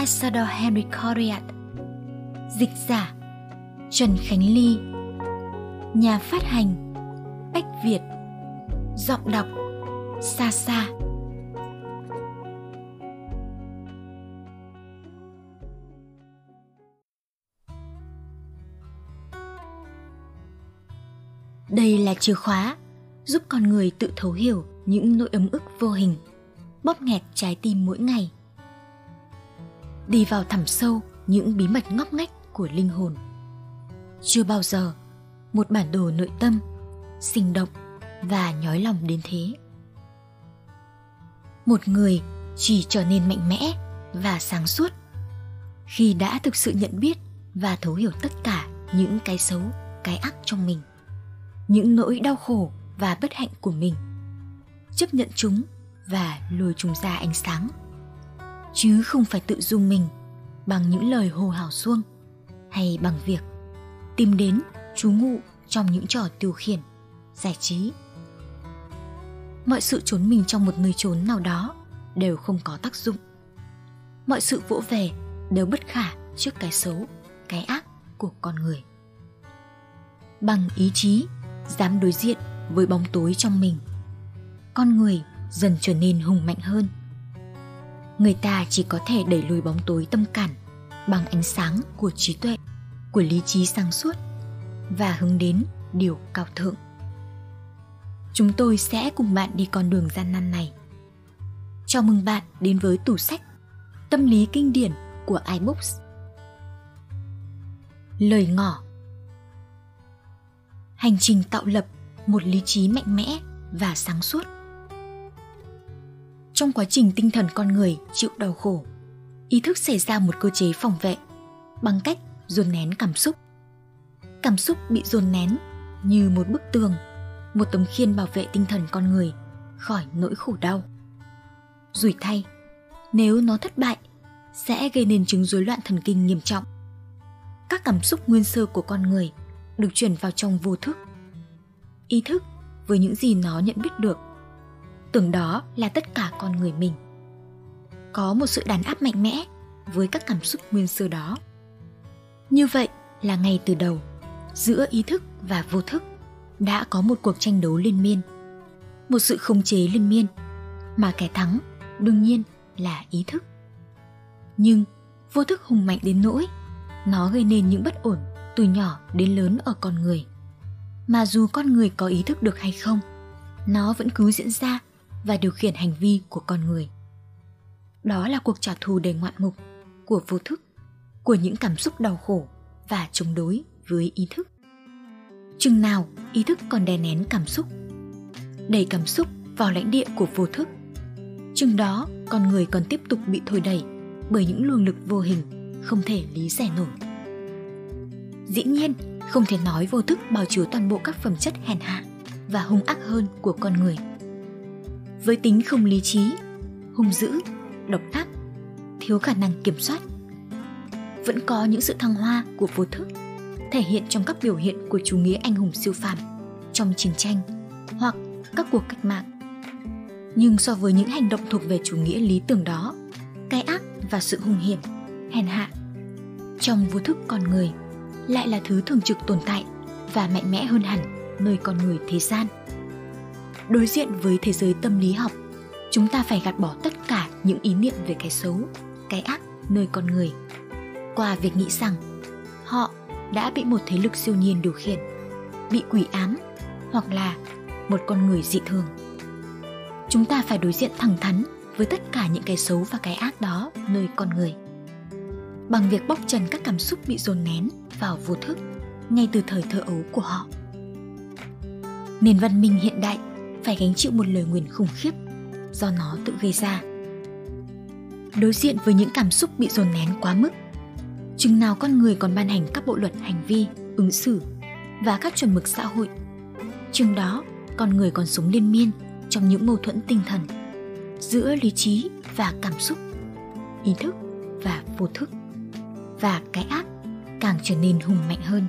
Asador Henry Coriat Dịch giả Trần Khánh Ly. Nhà phát hành Bách Việt. Giọng đọc Sa Sa. Đây là chìa khóa giúp con người tự thấu hiểu những nỗi ấm ức vô hình, bóp nghẹt trái tim mỗi ngày. Đi vào thẳm sâu những bí mật ngóc ngách của linh hồn. Chưa bao giờ một bản đồ nội tâm sinh động và nhói lòng đến thế. Một người chỉ trở nên mạnh mẽ và sáng suốt khi đã thực sự nhận biết và thấu hiểu tất cả những cái xấu, cái ác trong mình những nỗi đau khổ và bất hạnh của mình chấp nhận chúng và lùi chúng ra ánh sáng chứ không phải tự dung mình bằng những lời hồ hào xuông hay bằng việc tìm đến trú ngụ trong những trò tiêu khiển, giải trí. Mọi sự trốn mình trong một nơi trốn nào đó đều không có tác dụng. Mọi sự vỗ về đều bất khả trước cái xấu, cái ác của con người. Bằng ý chí dám đối diện với bóng tối trong mình, con người dần trở nên hùng mạnh hơn người ta chỉ có thể đẩy lùi bóng tối tâm cản bằng ánh sáng của trí tuệ, của lý trí sáng suốt và hướng đến điều cao thượng. Chúng tôi sẽ cùng bạn đi con đường gian nan này. Chào mừng bạn đến với tủ sách tâm lý kinh điển của iBooks. Lời ngỏ. Hành trình tạo lập một lý trí mạnh mẽ và sáng suốt trong quá trình tinh thần con người chịu đau khổ. Ý thức xảy ra một cơ chế phòng vệ, bằng cách dồn nén cảm xúc. Cảm xúc bị dồn nén như một bức tường, một tấm khiên bảo vệ tinh thần con người khỏi nỗi khổ đau. Rủi thay, nếu nó thất bại, sẽ gây nên chứng rối loạn thần kinh nghiêm trọng. Các cảm xúc nguyên sơ của con người được chuyển vào trong vô thức. Ý thức với những gì nó nhận biết được tưởng đó là tất cả con người mình. Có một sự đàn áp mạnh mẽ với các cảm xúc nguyên sơ đó. Như vậy là ngay từ đầu, giữa ý thức và vô thức đã có một cuộc tranh đấu liên miên. Một sự khống chế liên miên mà kẻ thắng đương nhiên là ý thức. Nhưng vô thức hùng mạnh đến nỗi nó gây nên những bất ổn từ nhỏ đến lớn ở con người. Mà dù con người có ý thức được hay không, nó vẫn cứ diễn ra và điều khiển hành vi của con người. Đó là cuộc trả thù đầy ngoạn mục, của vô thức, của những cảm xúc đau khổ và chống đối với ý thức. Chừng nào ý thức còn đè nén cảm xúc, đẩy cảm xúc vào lãnh địa của vô thức, chừng đó con người còn tiếp tục bị thôi đẩy bởi những luồng lực vô hình không thể lý giải nổi. Dĩ nhiên, không thể nói vô thức bao chứa toàn bộ các phẩm chất hèn hạ và hung ác hơn của con người với tính không lý trí, hung dữ, độc ác thiếu khả năng kiểm soát, vẫn có những sự thăng hoa của vô thức thể hiện trong các biểu hiện của chủ nghĩa anh hùng siêu phàm trong chiến tranh hoặc các cuộc cách mạng. Nhưng so với những hành động thuộc về chủ nghĩa lý tưởng đó, cái ác và sự hung hiểm, hèn hạ trong vô thức con người lại là thứ thường trực tồn tại và mạnh mẽ hơn hẳn nơi con người thế gian đối diện với thế giới tâm lý học. Chúng ta phải gạt bỏ tất cả những ý niệm về cái xấu, cái ác nơi con người. Qua việc nghĩ rằng, họ đã bị một thế lực siêu nhiên điều khiển, bị quỷ ám hoặc là một con người dị thường. Chúng ta phải đối diện thẳng thắn với tất cả những cái xấu và cái ác đó nơi con người. Bằng việc bóc trần các cảm xúc bị dồn nén vào vô thức ngay từ thời thơ ấu của họ. Nền văn minh hiện đại phải gánh chịu một lời nguyền khủng khiếp, do nó tự gây ra. Đối diện với những cảm xúc bị dồn nén quá mức, chừng nào con người còn ban hành các bộ luật hành vi, ứng xử và các chuẩn mực xã hội, chừng đó con người còn sống liên miên trong những mâu thuẫn tinh thần giữa lý trí và cảm xúc, ý thức và vô thức, và cái ác càng trở nên hùng mạnh hơn.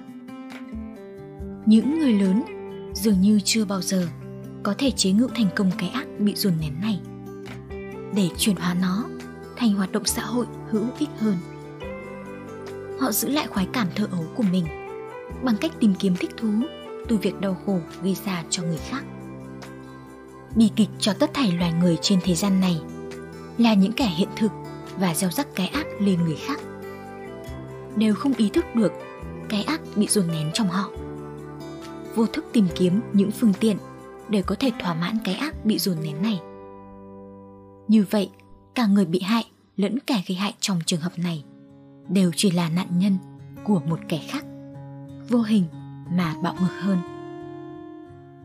Những người lớn dường như chưa bao giờ có thể chế ngự thành công cái ác bị dồn nén này. Để chuyển hóa nó thành hoạt động xã hội hữu ích hơn. Họ giữ lại khoái cảm thơ ấu của mình bằng cách tìm kiếm thích thú từ việc đau khổ gây ra cho người khác. Bi kịch cho tất thảy loài người trên thế gian này là những kẻ hiện thực và gieo rắc cái ác lên người khác. Đều không ý thức được cái ác bị dồn nén trong họ. Vô thức tìm kiếm những phương tiện để có thể thỏa mãn cái ác bị dồn nén này. Như vậy, cả người bị hại lẫn kẻ gây hại trong trường hợp này đều chỉ là nạn nhân của một kẻ khác, vô hình mà bạo ngược hơn.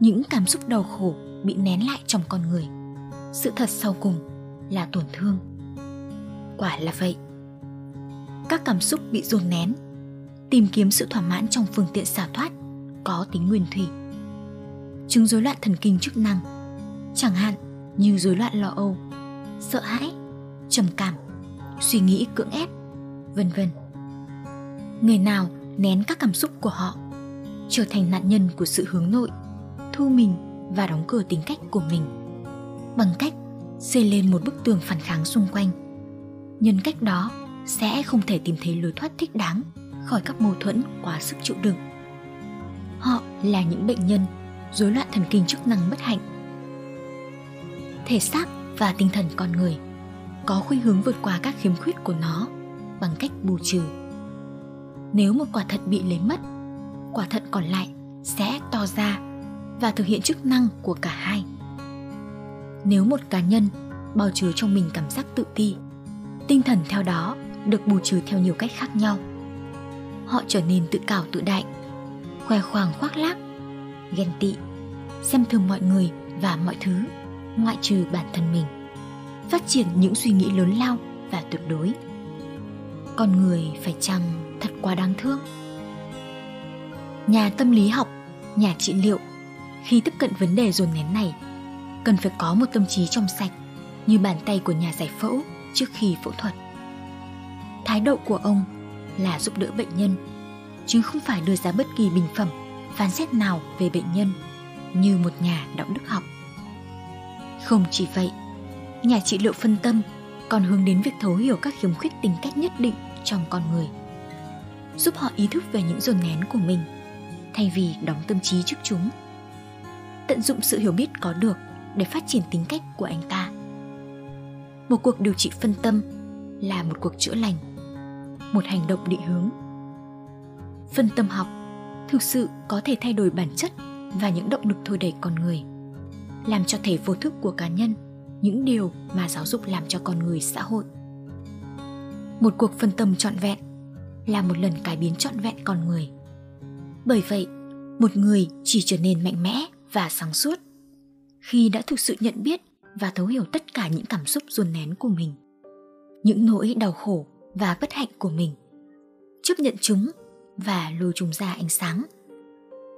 Những cảm xúc đau khổ bị nén lại trong con người, sự thật sau cùng là tổn thương. Quả là vậy. Các cảm xúc bị dồn nén, tìm kiếm sự thỏa mãn trong phương tiện xả thoát có tính nguyên thủy chứng rối loạn thần kinh chức năng. Chẳng hạn như rối loạn lo âu, sợ hãi, trầm cảm, suy nghĩ cưỡng ép, vân vân. Người nào nén các cảm xúc của họ, trở thành nạn nhân của sự hướng nội, thu mình và đóng cửa tính cách của mình. Bằng cách xây lên một bức tường phản kháng xung quanh. Nhân cách đó sẽ không thể tìm thấy lối thoát thích đáng khỏi các mâu thuẫn quá sức chịu đựng. Họ là những bệnh nhân rối loạn thần kinh chức năng bất hạnh. Thể xác và tinh thần con người có khuynh hướng vượt qua các khiếm khuyết của nó bằng cách bù trừ. Nếu một quả thận bị lấy mất, quả thận còn lại sẽ to ra và thực hiện chức năng của cả hai. Nếu một cá nhân bao chứa trong mình cảm giác tự ti, tinh thần theo đó được bù trừ theo nhiều cách khác nhau. Họ trở nên tự cảo tự đại, khoe khoang khoác lác, ghen tị xem thường mọi người và mọi thứ, ngoại trừ bản thân mình. Phát triển những suy nghĩ lớn lao và tuyệt đối. Con người phải chăng thật quá đáng thương? Nhà tâm lý học, nhà trị liệu, khi tiếp cận vấn đề dồn nén này, cần phải có một tâm trí trong sạch, như bàn tay của nhà giải phẫu trước khi phẫu thuật. Thái độ của ông là giúp đỡ bệnh nhân, chứ không phải đưa ra bất kỳ bình phẩm, phán xét nào về bệnh nhân như một nhà đạo đức học. Không chỉ vậy, nhà trị liệu phân tâm còn hướng đến việc thấu hiểu các khiếm khuyết tính cách nhất định trong con người, giúp họ ý thức về những dồn nén của mình thay vì đóng tâm trí trước chúng. Tận dụng sự hiểu biết có được để phát triển tính cách của anh ta. Một cuộc điều trị phân tâm là một cuộc chữa lành, một hành động định hướng. Phân tâm học thực sự có thể thay đổi bản chất và những động lực thôi đẩy con người. Làm cho thể vô thức của cá nhân, những điều mà giáo dục làm cho con người xã hội. Một cuộc phân tâm trọn vẹn là một lần cải biến trọn vẹn con người. Bởi vậy, một người chỉ trở nên mạnh mẽ và sáng suốt khi đã thực sự nhận biết và thấu hiểu tất cả những cảm xúc dồn nén của mình, những nỗi đau khổ và bất hạnh của mình, chấp nhận chúng và lôi chúng ra ánh sáng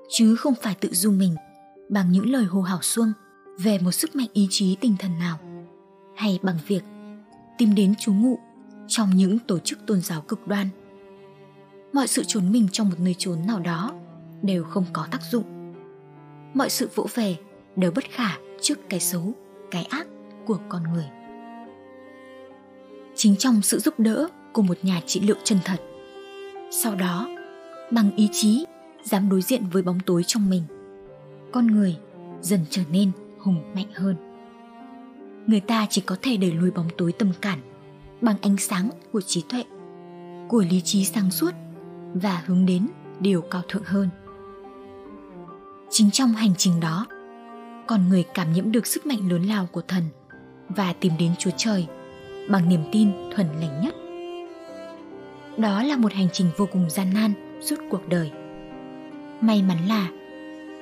chứ không phải tự dung mình bằng những lời hô hào xuông về một sức mạnh ý chí tinh thần nào, hay bằng việc tìm đến trú ngụ trong những tổ chức tôn giáo cực đoan. Mọi sự trốn mình trong một nơi trốn nào đó đều không có tác dụng. Mọi sự vỗ về đều bất khả trước cái xấu, cái ác của con người. Chính trong sự giúp đỡ của một nhà trị liệu chân thật, sau đó, bằng ý chí dám đối diện với bóng tối trong mình. Con người dần trở nên hùng mạnh hơn. Người ta chỉ có thể đẩy lùi bóng tối tâm cản bằng ánh sáng của trí tuệ, của lý trí sáng suốt và hướng đến điều cao thượng hơn. Chính trong hành trình đó, con người cảm nhiễm được sức mạnh lớn lao của thần và tìm đến chúa trời bằng niềm tin thuần lành nhất. Đó là một hành trình vô cùng gian nan suốt cuộc đời may mắn là,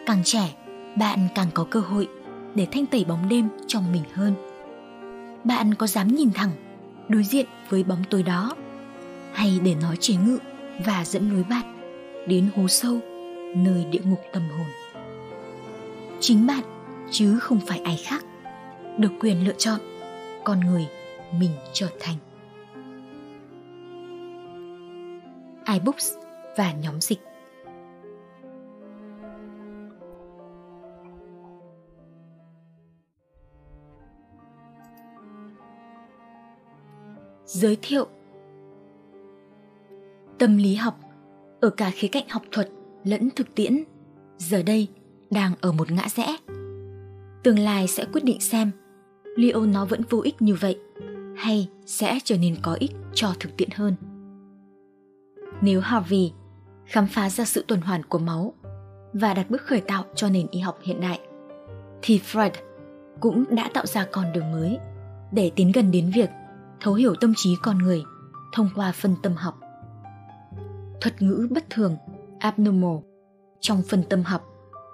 càng trẻ, bạn càng có cơ hội để thanh tẩy bóng đêm trong mình hơn. Bạn có dám nhìn thẳng đối diện với bóng tối đó, hay để nó chế ngự và dẫn lối bạn đến hố sâu, nơi địa ngục tâm hồn? Chính bạn, chứ không phải ai khác, được quyền lựa chọn con người mình trở thành. iBooks và nhóm dịch giới thiệu. Tâm lý học ở cả khía cạnh học thuật lẫn thực tiễn, giờ đây đang ở một ngã rẽ. Tương lai sẽ quyết định xem liệu nó vẫn vô ích như vậy hay sẽ trở nên có ích cho thực tiễn hơn. Nếu harvey khám phá ra sự tuần hoàn của máu và đặt bước khởi tạo cho nền y học hiện đại, thì freud cũng đã tạo ra con đường mới để tiến gần đến việc thấu hiểu tâm trí con người thông qua phân tâm học. Thuật ngữ bất thường, abnormal. Trong phân tâm học,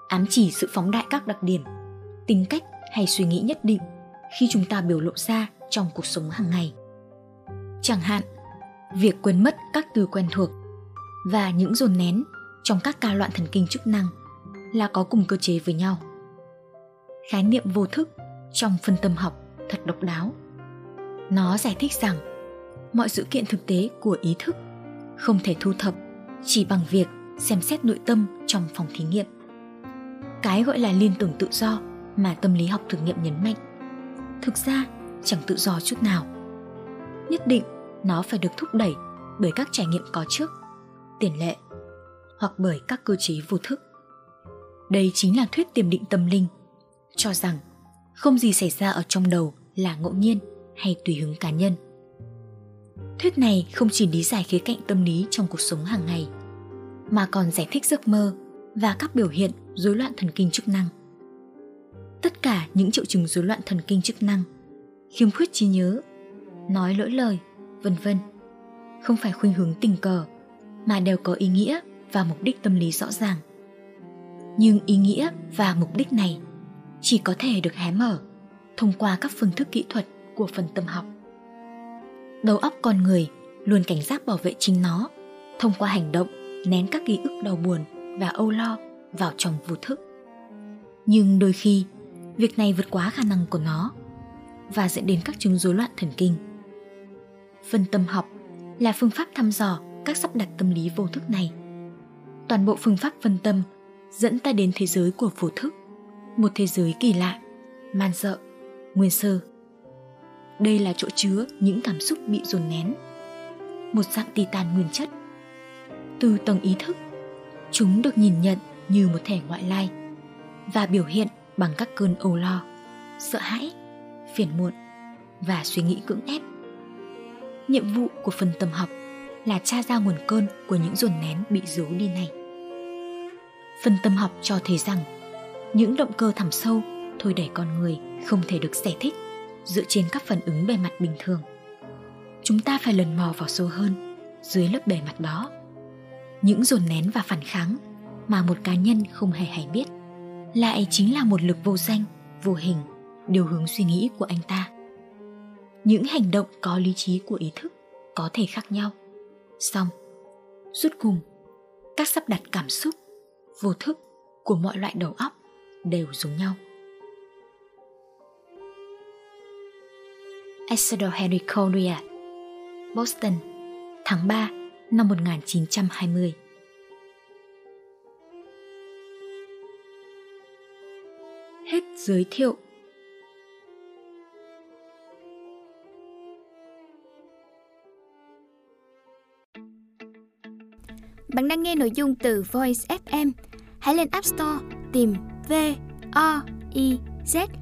ám chỉ sự phóng đại các đặc điểm, tính cách hay suy nghĩ nhất định khi chúng ta biểu lộ ra trong cuộc sống hàng ngày. Chẳng hạn, việc quên mất các từ quen thuộc và những dồn nén trong các ca loạn thần kinh chức năng là có cùng cơ chế với nhau. Khái niệm vô thức trong phân tâm học thật độc đáo nó giải thích rằng, mọi sự kiện thực tế của ý thức không thể thu thập chỉ bằng việc xem xét nội tâm trong phòng thí nghiệm. Cái gọi là liên tưởng tự do mà tâm lý học thực nghiệm nhấn mạnh, thực ra chẳng tự do chút nào. Nhất định nó phải được thúc đẩy bởi các trải nghiệm có trước, tiền lệ hoặc bởi các cơ chế vô thức. Đây chính là thuyết tiềm định tâm linh, cho rằng không gì xảy ra ở trong đầu là ngẫu nhiên hay tùy hứng cá nhân. Thuyết này không chỉ lý giải khía cạnh tâm lý trong cuộc sống hàng ngày, mà còn giải thích giấc mơ và các biểu hiện rối loạn thần kinh chức năng. Tất cả những triệu chứng rối loạn thần kinh chức năng, khiếm khuyết trí nhớ, nói lỗi lời, vân vân, không phải khuynh hướng tình cờ, mà đều có ý nghĩa và mục đích tâm lý rõ ràng. Nhưng ý nghĩa và mục đích này chỉ có thể được hé mở thông qua các phương thức kỹ thuật của phần tâm học. Đầu óc con người luôn cảnh giác bảo vệ chính nó, thông qua hành động nén các ký ức đau buồn và âu lo vào trong vô thức. Nhưng đôi khi, việc này vượt quá khả năng của nó và dẫn đến các chứng rối loạn thần kinh. Phân tâm học là phương pháp thăm dò các sắp đặt tâm lý vô thức này. Toàn bộ phương pháp phân tâm dẫn ta đến thế giới của vô thức, một thế giới kỳ lạ, man dợ, nguyên sơ đây là chỗ chứa những cảm xúc bị dồn nén. Một dạng titan nguyên chất. Từ tầng ý thức, chúng được nhìn nhận như một thể ngoại lai và biểu hiện bằng các cơn âu lo, sợ hãi, phiền muộn và suy nghĩ cưỡng ép. Nhiệm vụ của phần tâm học là tra ra nguồn cơn của những dồn nén bị giấu đi này. Phân tâm học cho thấy rằng những động cơ thẳm sâu thôi đẩy con người không thể được giải thích dựa trên các phản ứng bề mặt bình thường. Chúng ta phải lần mò vào sâu hơn, dưới lớp bề mặt đó. Những dồn nén và phản kháng mà một cá nhân không hề hay biết, lại chính là một lực vô danh, vô hình, điều hướng suy nghĩ của anh ta. Những hành động có lý trí của ý thức có thể khác nhau. Song rút cùng, các sắp đặt cảm xúc, vô thức của mọi loại đầu óc đều giống nhau. Isidore Henry Collier à? Boston, tháng 3 năm 1920 Hết giới thiệu. Bạn đang nghe nội dung từ Voice FM. Hãy lên App Store tìm V O I Z